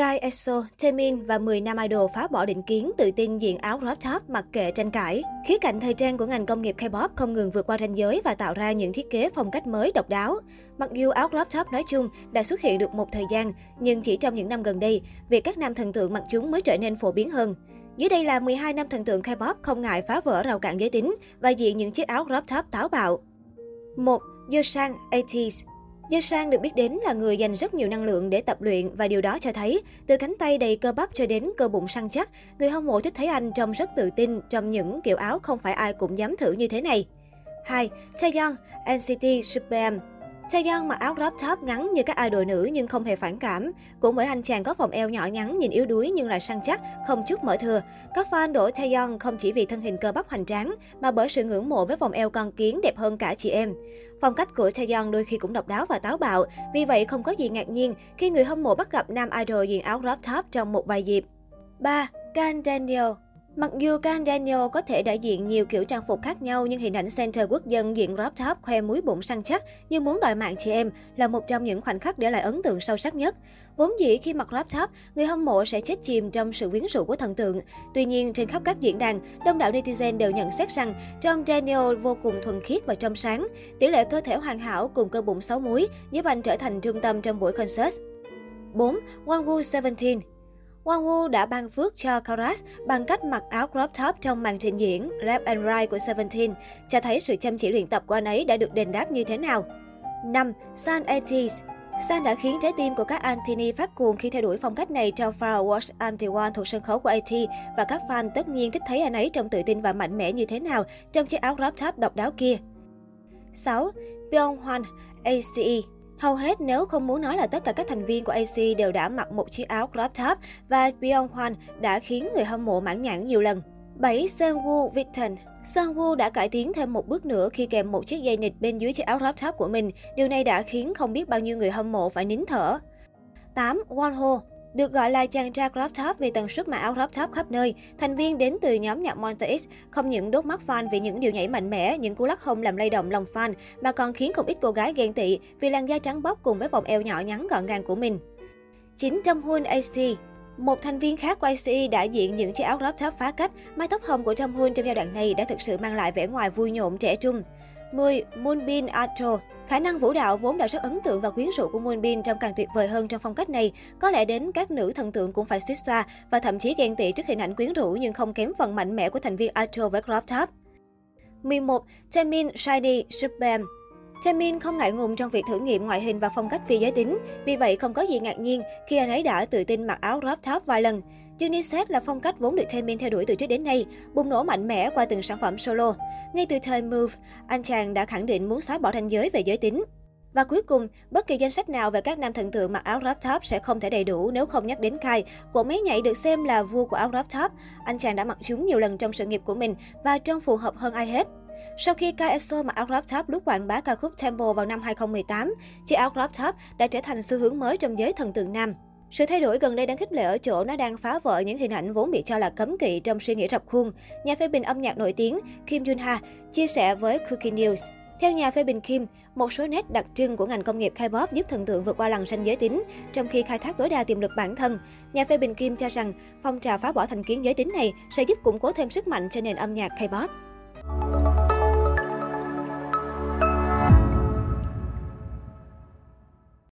Kai EXO, Taemin và 10 nam idol phá bỏ định kiến tự tin diện áo crop top mặc kệ tranh cãi. Khía cạnh thời trang của ngành công nghiệp K-pop không ngừng vượt qua ranh giới và tạo ra những thiết kế phong cách mới độc đáo. Mặc dù áo crop top nói chung đã xuất hiện được một thời gian, nhưng chỉ trong những năm gần đây, việc các nam thần tượng mặc chúng mới trở nên phổ biến hơn. Dưới đây là 12 nam thần tượng K-pop không ngại phá vỡ rào cản giới tính và diện những chiếc áo crop top táo bạo. 1. Yosang 80s Gia Sang được biết đến là người dành rất nhiều năng lượng để tập luyện và điều đó cho thấy, từ cánh tay đầy cơ bắp cho đến cơ bụng săn chắc, người hâm mộ thích thấy anh trông rất tự tin trong những kiểu áo không phải ai cũng dám thử như thế này. 2. Taeyeon, NCT Super Taeyeon mặc áo crop top ngắn như các idol nữ nhưng không hề phản cảm. Cũng bởi anh chàng có vòng eo nhỏ nhắn nhìn yếu đuối nhưng lại săn chắc, không chút mở thừa. Các fan đổ Taeyeon không chỉ vì thân hình cơ bắp hoành tráng mà bởi sự ngưỡng mộ với vòng eo con kiến đẹp hơn cả chị em. Phong cách của Taeyeon đôi khi cũng độc đáo và táo bạo, vì vậy không có gì ngạc nhiên khi người hâm mộ bắt gặp nam idol diện áo crop top trong một vài dịp. 3. Can Daniel Mặc dù Kang Daniel có thể đại diện nhiều kiểu trang phục khác nhau, nhưng hình ảnh center quốc dân diện crop top khoe múi bụng săn chắc như muốn đòi mạng chị em là một trong những khoảnh khắc để lại ấn tượng sâu sắc nhất. Vốn dĩ khi mặc crop top, người hâm mộ sẽ chết chìm trong sự quyến rũ của thần tượng. Tuy nhiên, trên khắp các diễn đàn, đông đảo netizen đều nhận xét rằng trong Daniel vô cùng thuần khiết và trong sáng. Tỷ lệ cơ thể hoàn hảo cùng cơ bụng sáu múi giúp anh trở thành trung tâm trong buổi concert. 4. Wonwoo 17 Wang Woo đã ban phước cho Karas bằng cách mặc áo crop top trong màn trình diễn Left and Right của Seventeen, cho thấy sự chăm chỉ luyện tập của anh ấy đã được đền đáp như thế nào. 5. San Etis San đã khiến trái tim của các Antini phát cuồng khi theo đuổi phong cách này trong Fireworks Anti-One thuộc sân khấu của AT và các fan tất nhiên thích thấy anh ấy trông tự tin và mạnh mẽ như thế nào trong chiếc áo crop top độc đáo kia. 6. Byung Hwan, ACE Hầu hết nếu không muốn nói là tất cả các thành viên của AC đều đã mặc một chiếc áo crop top và Byung Hwan đã khiến người hâm mộ mãn nhãn nhiều lần. 7. Seungwoo Victon Seungwoo đã cải tiến thêm một bước nữa khi kèm một chiếc dây nịt bên dưới chiếc áo crop top của mình. Điều này đã khiến không biết bao nhiêu người hâm mộ phải nín thở. 8. Wonho được gọi là chàng trai crop top vì tần suất mặc áo crop top khắp nơi, thành viên đến từ nhóm nhạc Monster X không những đốt mắt fan vì những điều nhảy mạnh mẽ, những cú lắc hông làm lay động lòng fan, mà còn khiến không ít cô gái ghen tị vì làn da trắng bóc cùng với vòng eo nhỏ nhắn gọn gàng của mình. 9. Trong Hun AC một thành viên khác của ICE đã diện những chiếc áo crop top phá cách, mái tóc hồng của Jong Hoon trong giai đoạn này đã thực sự mang lại vẻ ngoài vui nhộn trẻ trung. 10. Moonbin Ato Khả năng vũ đạo vốn đã rất ấn tượng và quyến rũ của Moonbin trong càng tuyệt vời hơn trong phong cách này. Có lẽ đến các nữ thần tượng cũng phải suýt xoa và thậm chí ghen tị trước hình ảnh quyến rũ nhưng không kém phần mạnh mẽ của thành viên idol với crop top. 11. Taemin Shiny Superman Taemin không ngại ngùng trong việc thử nghiệm ngoại hình và phong cách phi giới tính, vì vậy không có gì ngạc nhiên khi anh ấy đã tự tin mặc áo crop top vài lần. Unisex là phong cách vốn được Taemin theo đuổi từ trước đến nay, bùng nổ mạnh mẽ qua từng sản phẩm solo. Ngay từ thời Move, anh chàng đã khẳng định muốn xóa bỏ ranh giới về giới tính. Và cuối cùng, bất kỳ danh sách nào về các nam thần tượng mặc áo crop top sẽ không thể đầy đủ nếu không nhắc đến Kai, cỗ máy nhảy được xem là vua của áo crop top. Anh chàng đã mặc chúng nhiều lần trong sự nghiệp của mình và trông phù hợp hơn ai hết. Sau khi Kai EXO mặc áo crop top lúc quảng bá ca khúc Tempo vào năm 2018, chiếc áo crop top đã trở thành xu hướng mới trong giới thần tượng nam. Sự thay đổi gần đây đang khích lệ ở chỗ nó đang phá vỡ những hình ảnh vốn bị cho là cấm kỵ trong suy nghĩ rập khuôn. Nhà phê bình âm nhạc nổi tiếng Kim Jun Ha chia sẻ với Cookie News. Theo nhà phê bình Kim, một số nét đặc trưng của ngành công nghiệp K-pop giúp thần tượng vượt qua lằn ranh giới tính, trong khi khai thác tối đa tiềm lực bản thân. Nhà phê bình Kim cho rằng phong trào phá bỏ thành kiến giới tính này sẽ giúp củng cố thêm sức mạnh cho nền âm nhạc K-pop.